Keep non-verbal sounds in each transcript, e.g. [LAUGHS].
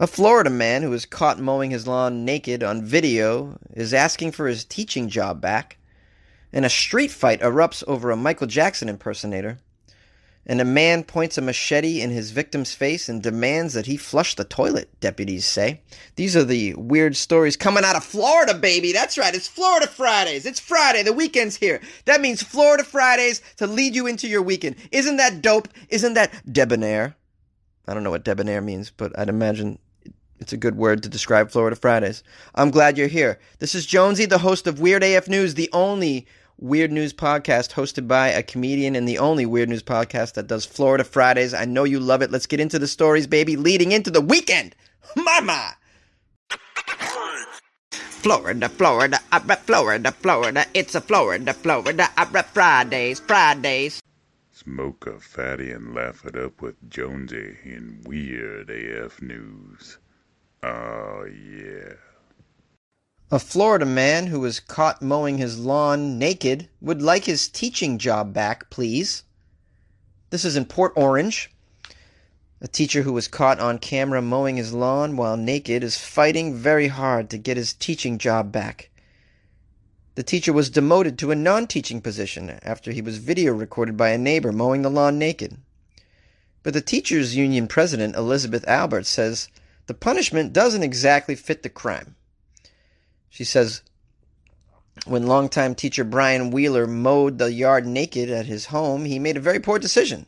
A Florida man who was caught mowing his lawn naked on video is asking for his teaching job back. And a street fight erupts over a Michael Jackson impersonator. And a man points a machete in his victim's face and demands that he flush the toilet, deputies say. These are the weird stories coming out of Florida, baby. That's right. It's Florida Fridays. It's Friday. The weekend's here. That means Florida Fridays to lead you into your weekend. Isn't that dope? Isn't that debonair? I don't know what debonair means, but I'd imagine it's a good word to describe Florida Fridays. I'm glad you're here. This is Jonesy, the host of Weird AF News, the only weird news podcast hosted by a comedian and the only weird news podcast that does Florida Fridays. I know you love it. Let's get into the stories, baby, leading into the weekend. Mama! Florida, Florida, up at Florida, Florida. It's a Florida, Florida, up at Fridays, Fridays. Smoke a fatty and laugh it up with Jonesy in Weird AF News. Oh, yeah. A Florida man who was caught mowing his lawn naked would like his teaching job back, please. This is in Port Orange. A teacher who was caught on camera mowing his lawn while naked is fighting very hard to get his teaching job back. The teacher was demoted to a non teaching position after he was video recorded by a neighbor mowing the lawn naked. But the teachers' union president, Elizabeth Albert, says the punishment doesn't exactly fit the crime. She says, when longtime teacher Brian Wheeler mowed the yard naked at his home, he made a very poor decision.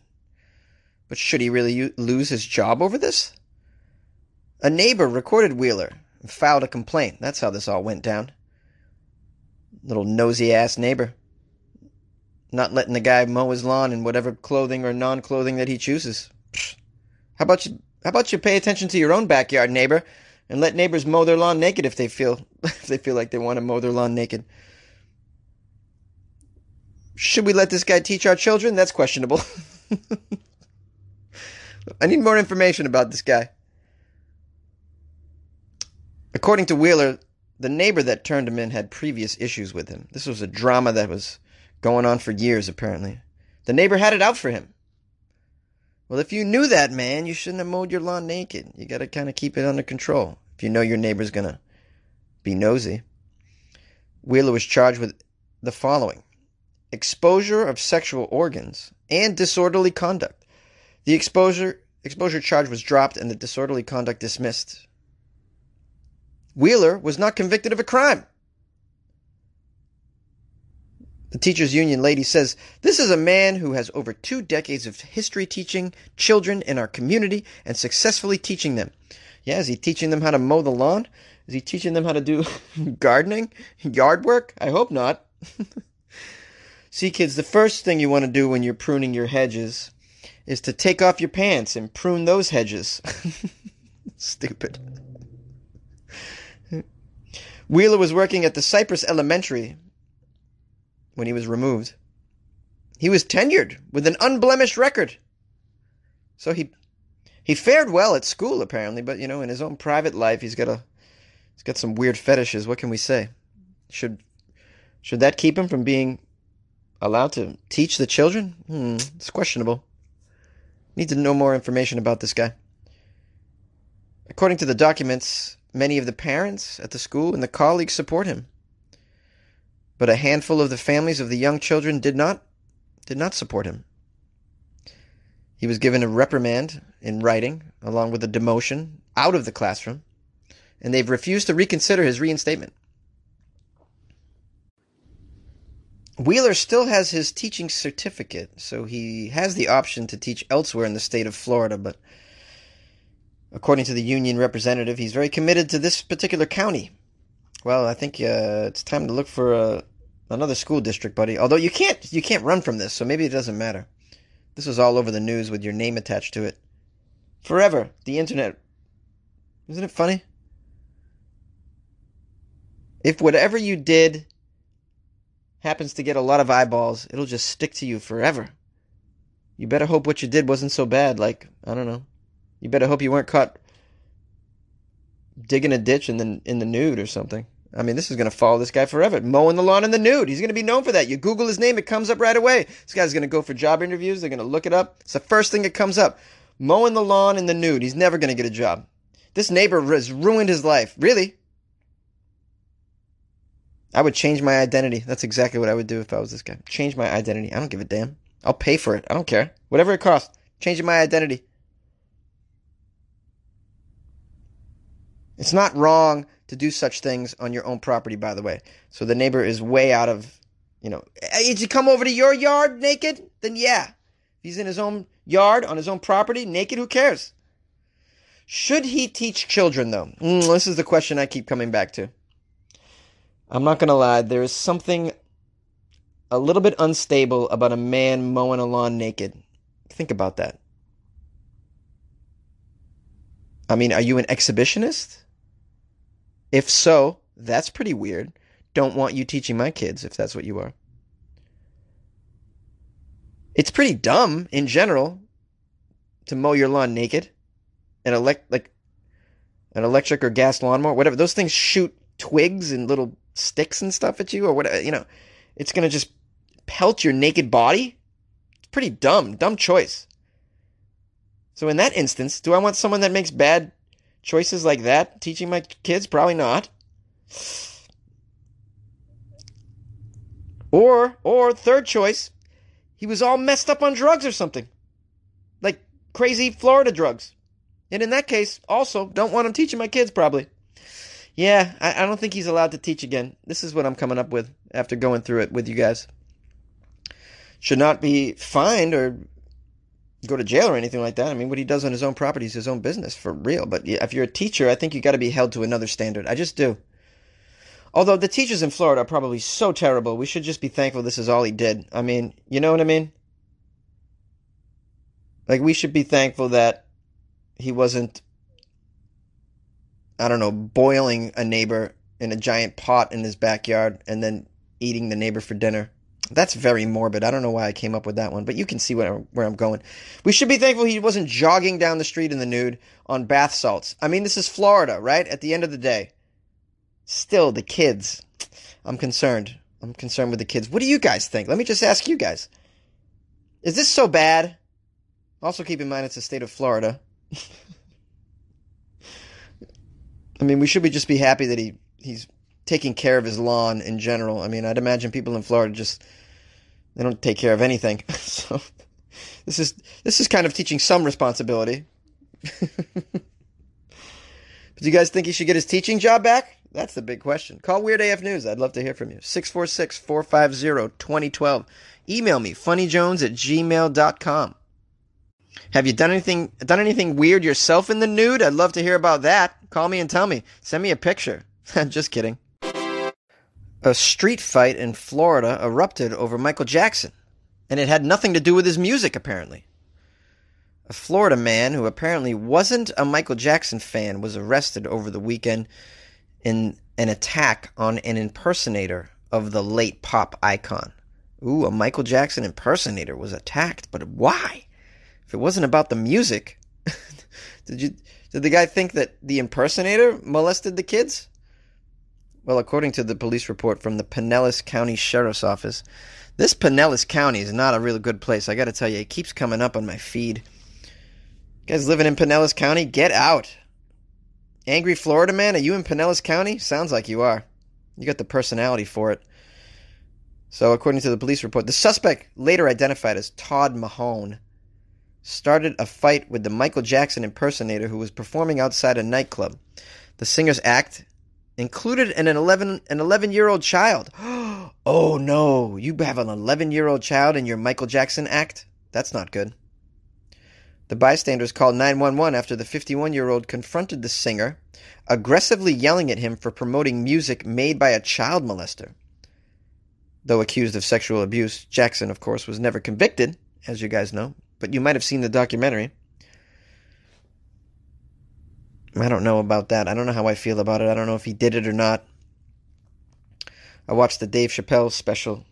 But should he really lose his job over this? A neighbor recorded Wheeler and filed a complaint. That's how this all went down. Little nosy ass neighbor. Not letting the guy mow his lawn in whatever clothing or non clothing that he chooses. How about you how about you pay attention to your own backyard, neighbor, and let neighbors mow their lawn naked if they feel [LAUGHS] if they feel like they want to mow their lawn naked? Should we let this guy teach our children? That's questionable. [LAUGHS] I need more information about this guy. According to Wheeler, the neighbor that turned him in had previous issues with him. This was a drama that was going on for years, apparently. The neighbor had it out for him. Well, if you knew that, man, you shouldn't have mowed your lawn naked. You got to kind of keep it under control if you know your neighbor's going to be nosy. Wheeler was charged with the following exposure of sexual organs and disorderly conduct. The exposure exposure charge was dropped and the disorderly conduct dismissed. Wheeler was not convicted of a crime. The teachers union lady says, This is a man who has over two decades of history teaching children in our community and successfully teaching them. Yeah, is he teaching them how to mow the lawn? Is he teaching them how to do [LAUGHS] gardening? Yard work? I hope not. [LAUGHS] See, kids, the first thing you want to do when you're pruning your hedges is to take off your pants and prune those hedges. [LAUGHS] Stupid. Wheeler was working at the Cypress Elementary when he was removed. He was tenured with an unblemished record. So he he fared well at school apparently, but you know, in his own private life he's got a he's got some weird fetishes. What can we say? Should should that keep him from being allowed to teach the children? Hmm, it's questionable. Need to know more information about this guy. According to the documents, many of the parents at the school and the colleagues support him but a handful of the families of the young children did not did not support him. He was given a reprimand in writing along with a demotion out of the classroom, and they've refused to reconsider his reinstatement. Wheeler still has his teaching certificate, so he has the option to teach elsewhere in the state of Florida, but according to the union representative, he's very committed to this particular county. Well, I think uh, it's time to look for a, another school district, buddy. Although you can't you can't run from this, so maybe it doesn't matter. This was all over the news with your name attached to it. Forever, the internet. Isn't it funny? If whatever you did happens to get a lot of eyeballs, it'll just stick to you forever. You better hope what you did wasn't so bad, like, I don't know. You better hope you weren't caught digging a ditch in the in the nude or something. I mean, this is going to follow this guy forever. Mowing the lawn in the nude. He's going to be known for that. You Google his name, it comes up right away. This guy's going to go for job interviews. They're going to look it up. It's the first thing that comes up. Mowing the lawn in the nude. He's never going to get a job. This neighbor has ruined his life. Really? I would change my identity. That's exactly what I would do if I was this guy. Change my identity. I don't give a damn. I'll pay for it. I don't care. Whatever it costs. Changing my identity. It's not wrong to do such things on your own property, by the way. So the neighbor is way out of, you know, did you come over to your yard naked? Then yeah. If he's in his own yard, on his own property, naked, who cares? Should he teach children, though? Mm, this is the question I keep coming back to. I'm not going to lie, there is something a little bit unstable about a man mowing a lawn naked. Think about that. I mean, are you an exhibitionist? If so, that's pretty weird. Don't want you teaching my kids if that's what you are. It's pretty dumb in general to mow your lawn naked. An elect like an electric or gas lawnmower, whatever. Those things shoot twigs and little sticks and stuff at you or whatever, you know. It's going to just pelt your naked body. It's pretty dumb, dumb choice. So in that instance, do I want someone that makes bad choices like that teaching my kids? Probably not. Or or third choice, he was all messed up on drugs or something. Like crazy Florida drugs. And in that case, also don't want him teaching my kids probably. Yeah, I, I don't think he's allowed to teach again. This is what I'm coming up with after going through it with you guys. Should not be fined or go to jail or anything like that. I mean, what he does on his own property is his own business for real. But if you're a teacher, I think you got to be held to another standard. I just do. Although the teachers in Florida are probably so terrible, we should just be thankful this is all he did. I mean, you know what I mean? Like, we should be thankful that he wasn't, I don't know, boiling a neighbor in a giant pot in his backyard and then eating the neighbor for dinner. That's very morbid. I don't know why I came up with that one, but you can see where, where I'm going. We should be thankful he wasn't jogging down the street in the nude on bath salts. I mean, this is Florida, right? At the end of the day. Still, the kids. I'm concerned. I'm concerned with the kids. What do you guys think? Let me just ask you guys. Is this so bad? Also, keep in mind it's the state of Florida. [LAUGHS] I mean, we should be just be happy that he he's taking care of his lawn in general. I mean, I'd imagine people in Florida just they don't take care of anything. [LAUGHS] so this is this is kind of teaching some responsibility. [LAUGHS] but do you guys think he should get his teaching job back? That's the big question. Call Weird AF News. I'd love to hear from you. 646 450 2012. Email me, funnyjones at gmail.com. Have you done anything done anything weird yourself in the nude? I'd love to hear about that. Call me and tell me. Send me a picture. [LAUGHS] Just kidding. A street fight in Florida erupted over Michael Jackson, and it had nothing to do with his music, apparently. A Florida man who apparently wasn't a Michael Jackson fan was arrested over the weekend in an attack on an impersonator of the late pop icon. Ooh, a Michael Jackson impersonator was attacked, but why? If it wasn't about the music, [LAUGHS] did you did the guy think that the impersonator molested the kids? Well, according to the police report from the Pinellas County Sheriff's Office, this Pinellas County is not a really good place. I got to tell you, it keeps coming up on my feed. You guys living in Pinellas County? Get out. Angry Florida man, are you in Pinellas County? Sounds like you are. You got the personality for it. So, according to the police report, the suspect, later identified as Todd Mahone, started a fight with the Michael Jackson impersonator who was performing outside a nightclub. The singer's act included an 11 an 11 year old child. [GASPS] oh no, you have an 11 year old child in your Michael Jackson act? That's not good. The bystanders called 911 after the 51 year old confronted the singer, aggressively yelling at him for promoting music made by a child molester. Though accused of sexual abuse, Jackson, of course, was never convicted, as you guys know, but you might have seen the documentary. I don't know about that. I don't know how I feel about it. I don't know if he did it or not. I watched the Dave Chappelle special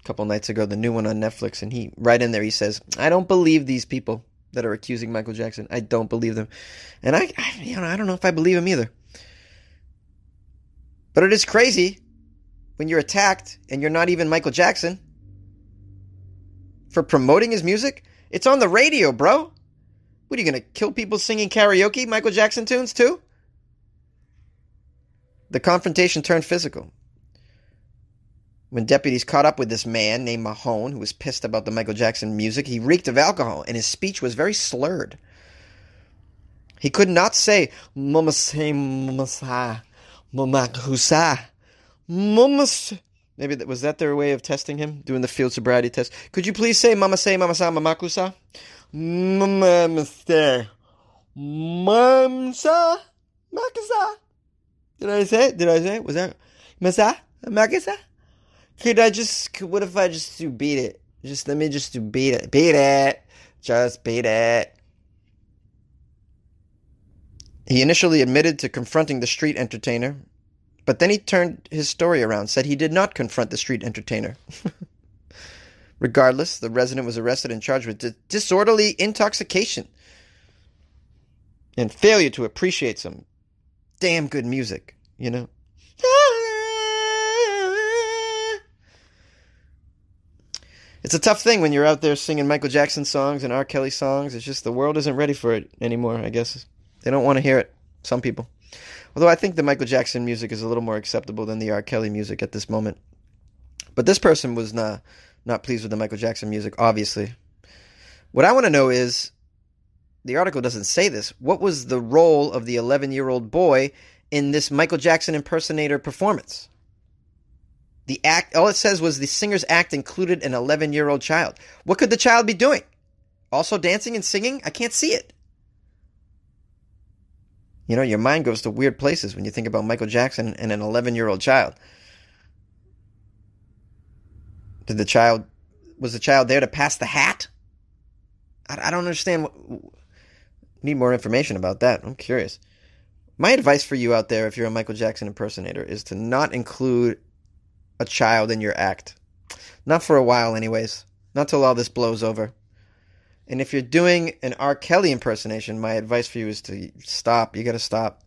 a couple nights ago, the new one on Netflix, and he right in there he says, "I don't believe these people that are accusing Michael Jackson. I don't believe them." And I, I you know, I don't know if I believe him either. But it is crazy when you're attacked and you're not even Michael Jackson for promoting his music. It's on the radio, bro. What are you going to kill people singing karaoke Michael Jackson tunes too? The confrontation turned physical. When deputies caught up with this man named Mahone, who was pissed about the Michael Jackson music, he reeked of alcohol and his speech was very slurred. He could not say Mama say Mama sa Mama Mama Maybe that was that their way of testing him, doing the field sobriety test. Could you please say Mama say Mama sa Mama kusa? Mama say Mama sa Makasa. Did I say it? Did I say it? Was that Masa Makasa? Could I just? Could, what if I just do beat it? Just let me just do beat it. Beat it. Just beat it. He initially admitted to confronting the street entertainer, but then he turned his story around, said he did not confront the street entertainer. [LAUGHS] Regardless, the resident was arrested and charged with disorderly intoxication and failure to appreciate some damn good music, you know? [LAUGHS] It's a tough thing when you're out there singing Michael Jackson songs and R. Kelly songs. It's just the world isn't ready for it anymore, I guess. They don't want to hear it. Some people. Although I think the Michael Jackson music is a little more acceptable than the R. Kelly music at this moment. But this person was not not pleased with the Michael Jackson music, obviously. What I want to know is the article doesn't say this. What was the role of the 11 year old boy in this Michael Jackson impersonator performance? The act, all it says was the singer's act included an 11 year old child. What could the child be doing? Also dancing and singing? I can't see it. You know, your mind goes to weird places when you think about Michael Jackson and an 11 year old child. Did the child, was the child there to pass the hat? I, I don't understand. What, need more information about that. I'm curious. My advice for you out there, if you're a Michael Jackson impersonator, is to not include a child in your act. Not for a while, anyways. Not till all this blows over. And if you're doing an R. Kelly impersonation, my advice for you is to stop. You got to stop.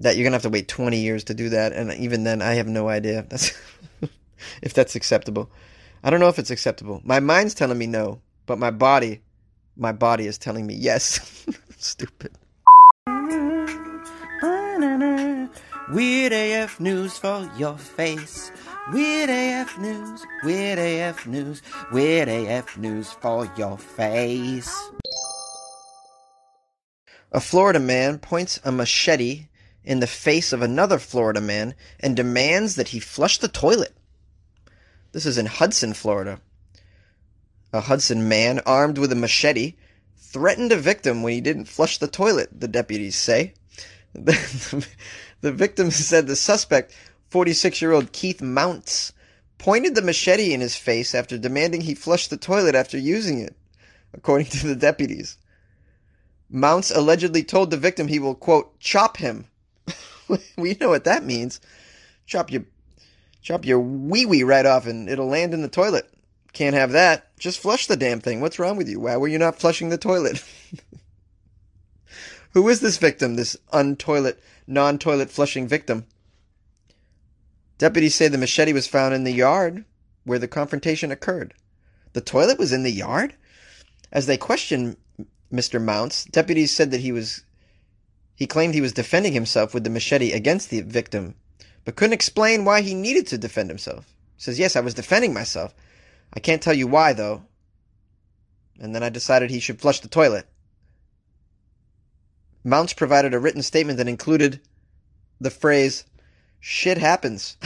That you're gonna have to wait 20 years to do that, and even then, I have no idea [LAUGHS] that's [LAUGHS] if that's acceptable. I don't know if it's acceptable. My mind's telling me no, but my body, my body is telling me yes. [LAUGHS] Stupid. Weird AF news for your face. Weird AF news, weird AF news, weird AF news for your face. A Florida man points a machete in the face of another Florida man and demands that he flush the toilet. This is in Hudson, Florida. A Hudson man armed with a machete threatened a victim when he didn't flush the toilet, the deputies say. [LAUGHS] the victim said the suspect 46 year old Keith Mounts pointed the machete in his face after demanding he flush the toilet after using it, according to the deputies. Mounts allegedly told the victim he will, quote, chop him. [LAUGHS] we know what that means. Chop your, chop your wee wee right off and it'll land in the toilet. Can't have that. Just flush the damn thing. What's wrong with you? Why were you not flushing the toilet? [LAUGHS] Who is this victim, this untoilet, non toilet flushing victim? Deputies say the machete was found in the yard where the confrontation occurred. The toilet was in the yard? As they questioned Mr. Mounts, deputies said that he was he claimed he was defending himself with the machete against the victim, but couldn't explain why he needed to defend himself. He says, "Yes, I was defending myself. I can't tell you why though." And then I decided he should flush the toilet. Mounts provided a written statement that included the phrase shit happens. [LAUGHS]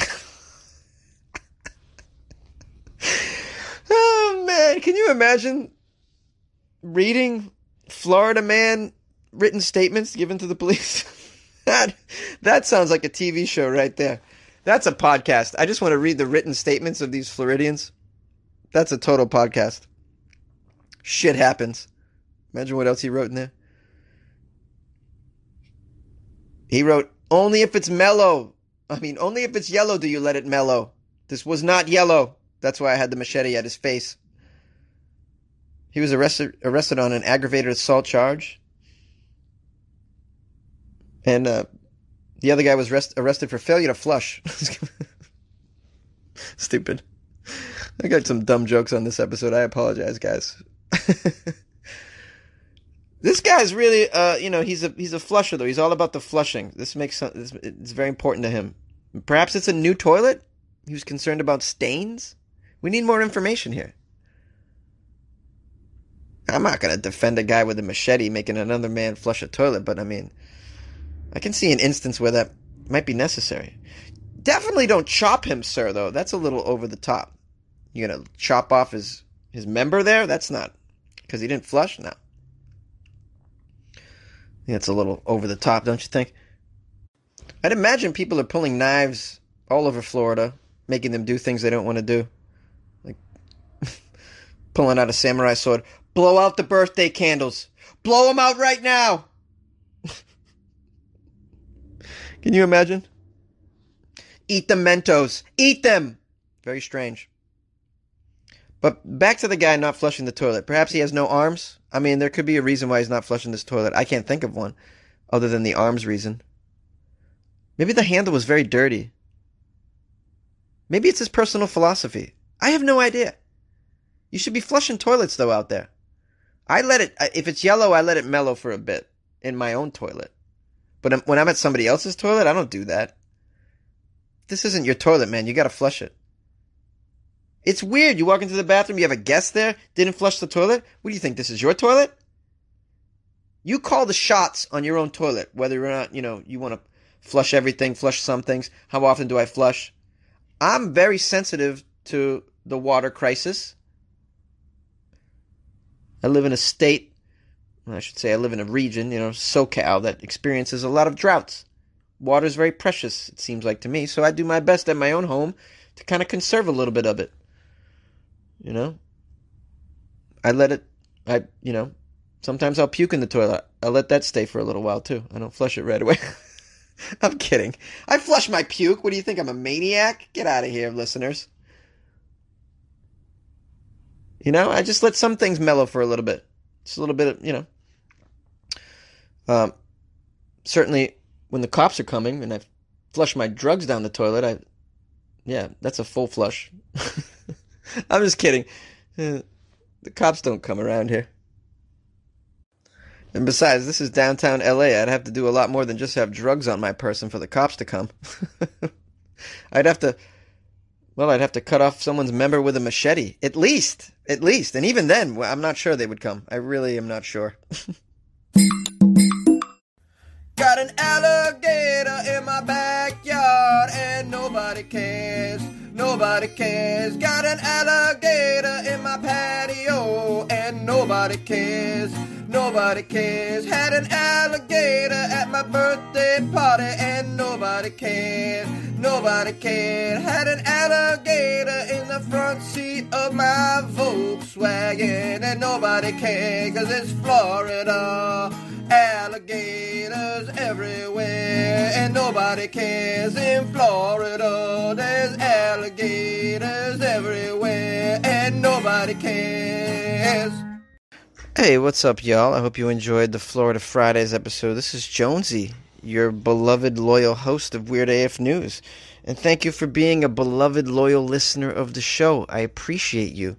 oh man, can you imagine reading Florida man written statements given to the police? [LAUGHS] [LAUGHS] that that sounds like a TV show right there. That's a podcast. I just want to read the written statements of these Floridians. That's a total podcast. Shit happens. Imagine what else he wrote in there. He wrote, only if it's mellow. I mean, only if it's yellow do you let it mellow. This was not yellow. That's why I had the machete at his face. He was arrested arrested on an aggravated assault charge. And uh, the other guy was rest- arrested for failure to flush. [LAUGHS] Stupid. I got some dumb jokes on this episode. I apologize, guys. [LAUGHS] This guy's really, uh, you know, he's a he's a flusher though. He's all about the flushing. This makes some, this, it's very important to him. Perhaps it's a new toilet. He was concerned about stains. We need more information here. I'm not gonna defend a guy with a machete making another man flush a toilet, but I mean, I can see an instance where that might be necessary. Definitely don't chop him, sir. Though that's a little over the top. You're gonna chop off his his member there? That's not because he didn't flush. No. That's a little over the top, don't you think? I'd imagine people are pulling knives all over Florida, making them do things they don't want to do. Like [LAUGHS] pulling out a samurai sword. Blow out the birthday candles. Blow them out right now. Can you imagine? Eat the Mentos. Eat them. Very strange. But back to the guy not flushing the toilet. Perhaps he has no arms. I mean, there could be a reason why he's not flushing this toilet. I can't think of one other than the arms reason. Maybe the handle was very dirty. Maybe it's his personal philosophy. I have no idea. You should be flushing toilets though out there. I let it if it's yellow, I let it mellow for a bit in my own toilet. But when I'm at somebody else's toilet, I don't do that. This isn't your toilet, man. You got to flush it. It's weird. You walk into the bathroom, you have a guest there, didn't flush the toilet. What do you think? This is your toilet? You call the shots on your own toilet, whether or not, you know, you want to flush everything, flush some things. How often do I flush? I'm very sensitive to the water crisis. I live in a state, I should say I live in a region, you know, SoCal, that experiences a lot of droughts. Water is very precious, it seems like to me, so I do my best at my own home to kind of conserve a little bit of it. You know? I let it, I, you know, sometimes I'll puke in the toilet. I'll let that stay for a little while too. I don't flush it right away. [LAUGHS] I'm kidding. I flush my puke. What do you think? I'm a maniac? Get out of here, listeners. You know, I just let some things mellow for a little bit. Just a little bit of, you know. Um, certainly, when the cops are coming and I flush my drugs down the toilet, I, yeah, that's a full flush. [LAUGHS] I'm just kidding. Uh, the cops don't come around here. And besides, this is downtown LA. I'd have to do a lot more than just have drugs on my person for the cops to come. [LAUGHS] I'd have to, well, I'd have to cut off someone's member with a machete. At least. At least. And even then, I'm not sure they would come. I really am not sure. [LAUGHS] Got an alligator in my backyard and nobody cares. Nobody cares. Got an alligator in my patio and nobody cares. Nobody cares. Had an alligator at my birthday party and nobody cared. Nobody cared. Had an alligator in the front seat of my Volkswagen and nobody cared cause it's Florida. Alligators everywhere, and nobody cares in Florida. There's alligators everywhere, and nobody cares. Hey, what's up, y'all? I hope you enjoyed the Florida Fridays episode. This is Jonesy, your beloved loyal host of Weird AF News. And thank you for being a beloved loyal listener of the show. I appreciate you.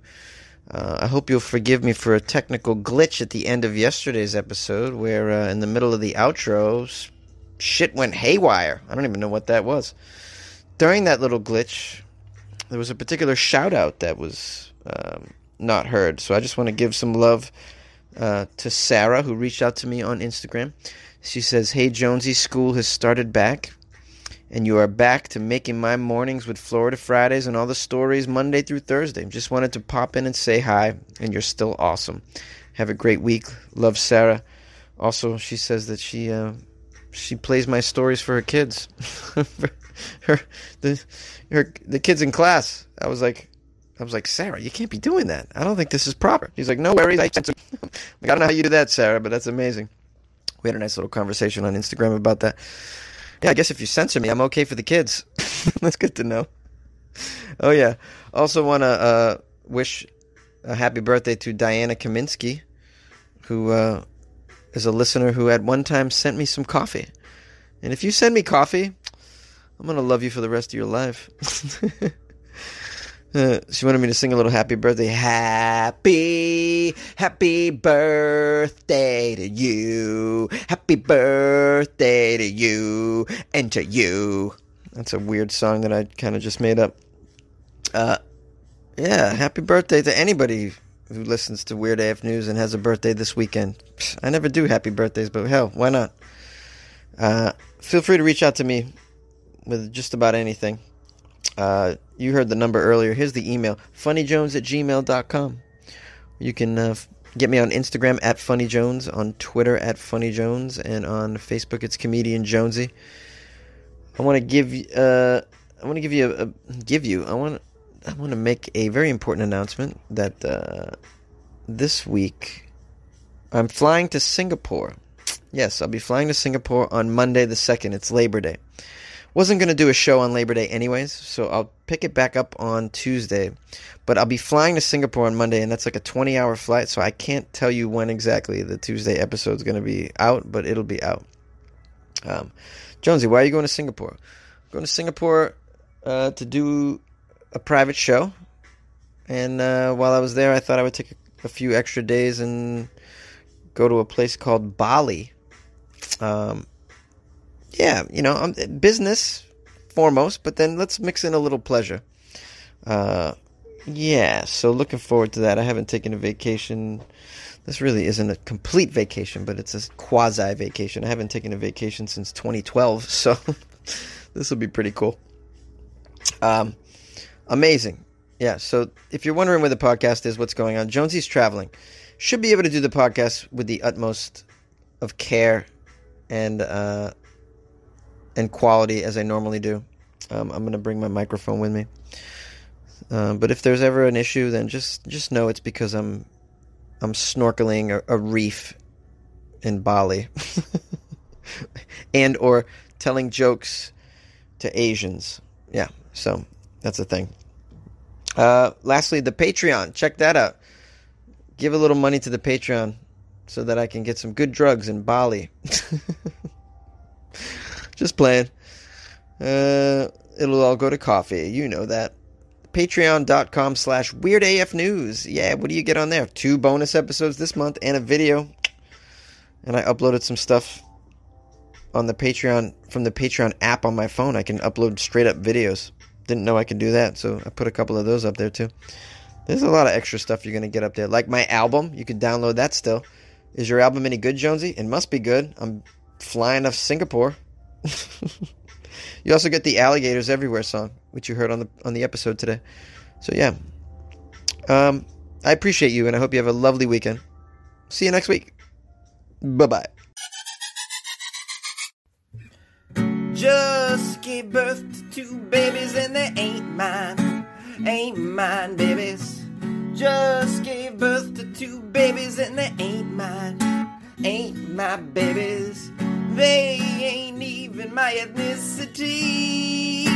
Uh, I hope you'll forgive me for a technical glitch at the end of yesterday's episode, where uh, in the middle of the outro, shit went haywire. I don't even know what that was. During that little glitch, there was a particular shout out that was um, not heard. So I just want to give some love uh, to Sarah, who reached out to me on Instagram. She says, Hey Jonesy, school has started back and you are back to making my mornings with Florida Fridays and all the stories Monday through Thursday. Just wanted to pop in and say hi, and you're still awesome. Have a great week. Love Sarah. Also, she says that she uh, she plays my stories for her kids, [LAUGHS] her the her the kids in class. I was like, I was like, Sarah, you can't be doing that. I don't think this is proper. He's like, No worries. I, like, [LAUGHS] I don't know how you do that, Sarah, but that's amazing. We had a nice little conversation on Instagram about that. Yeah, I guess if you censor me, I'm okay for the kids. [LAUGHS] That's good to know. Oh yeah. Also want to uh, wish a happy birthday to Diana Kaminsky, who uh, is a listener who at one time sent me some coffee. And if you send me coffee, I'm gonna love you for the rest of your life. [LAUGHS] Uh, she wanted me to sing a little happy birthday. Happy, happy birthday to you. Happy birthday to you and to you. That's a weird song that I kind of just made up. Uh, yeah, happy birthday to anybody who listens to Weird AF News and has a birthday this weekend. I never do happy birthdays, but hell, why not? Uh, feel free to reach out to me with just about anything. Uh, you heard the number earlier. Here's the email funnyjones at gmail.com. You can uh, get me on Instagram at funnyjones, on Twitter at funnyjones, and on Facebook it's comedian Jonesy. I want to give uh, I want to give you a, a, give you I want I want to make a very important announcement that uh, this week I'm flying to Singapore. Yes, I'll be flying to Singapore on Monday the 2nd. It's Labor Day. Wasn't going to do a show on Labor Day anyways, so I'll pick it back up on Tuesday. But I'll be flying to Singapore on Monday, and that's like a 20 hour flight, so I can't tell you when exactly the Tuesday episode is going to be out, but it'll be out. Um, Jonesy, why are you going to Singapore? I'm going to Singapore uh, to do a private show. And uh, while I was there, I thought I would take a, a, few extra days and go to a place called Bali. Um, yeah, you know, um, business foremost, but then let's mix in a little pleasure. Uh, yeah, so looking forward to that. I haven't taken a vacation. This really isn't a complete vacation, but it's a quasi vacation. I haven't taken a vacation since 2012, [LAUGHS] so this will be pretty cool. Um, amazing. Yeah, so if you're wondering where the podcast is, what's going on, Jonesy's traveling. Should be able to do the podcast with the utmost of care and uh, and quality as I normally do. Um, I'm gonna bring my microphone with me. Uh, but if there's ever an issue, then just just know it's because I'm I'm snorkeling a, a reef in Bali, [LAUGHS] and or telling jokes to Asians. Yeah, so that's a thing. Uh, lastly, the Patreon. Check that out. Give a little money to the Patreon so that I can get some good drugs in Bali. [LAUGHS] Just playing. Uh, it'll all go to coffee. You know that. Patreon.com slash WeirdAFNews. Yeah, what do you get on there? Two bonus episodes this month and a video. And I uploaded some stuff on the Patreon from the Patreon app on my phone. I can upload straight up videos. Didn't know I could do that, so I put a couple of those up there too. There's a lot of extra stuff you're to get up there. Like my album, you can download that still. Is your album any good, Jonesy? It must be good. I'm flying to Singapore. [LAUGHS] you also get the alligators everywhere song, which you heard on the on the episode today. So yeah, um, I appreciate you, and I hope you have a lovely weekend. See you next week. Bye bye. Just gave birth to two babies, and they ain't mine, ain't mine babies. Just gave birth to two babies, and they ain't mine, ain't my babies. They ain't even my ethnicity.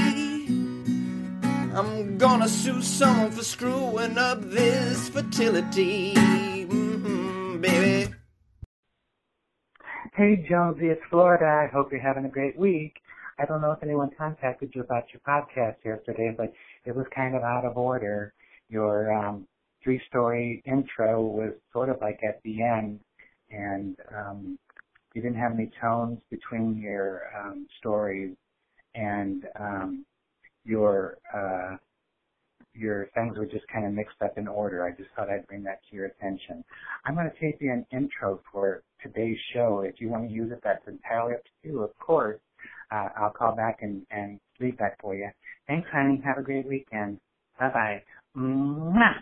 I'm gonna sue someone for screwing up this fertility, mm-hmm, baby. Hey Jonesy, it's Florida. I hope you're having a great week. I don't know if anyone contacted you about your podcast yesterday, but it was kind of out of order. Your um, three-story intro was sort of like at the end, and um, you didn't have any tones between your um, stories and um, your uh, your things were just kind of mixed up in order. I just thought I'd bring that to your attention. I'm going to take you an intro for today's show. If you want to use it, that's entirely up to you. Of course, uh, I'll call back and, and leave that for you. Thanks, honey. Have a great weekend. Bye bye. Mwah!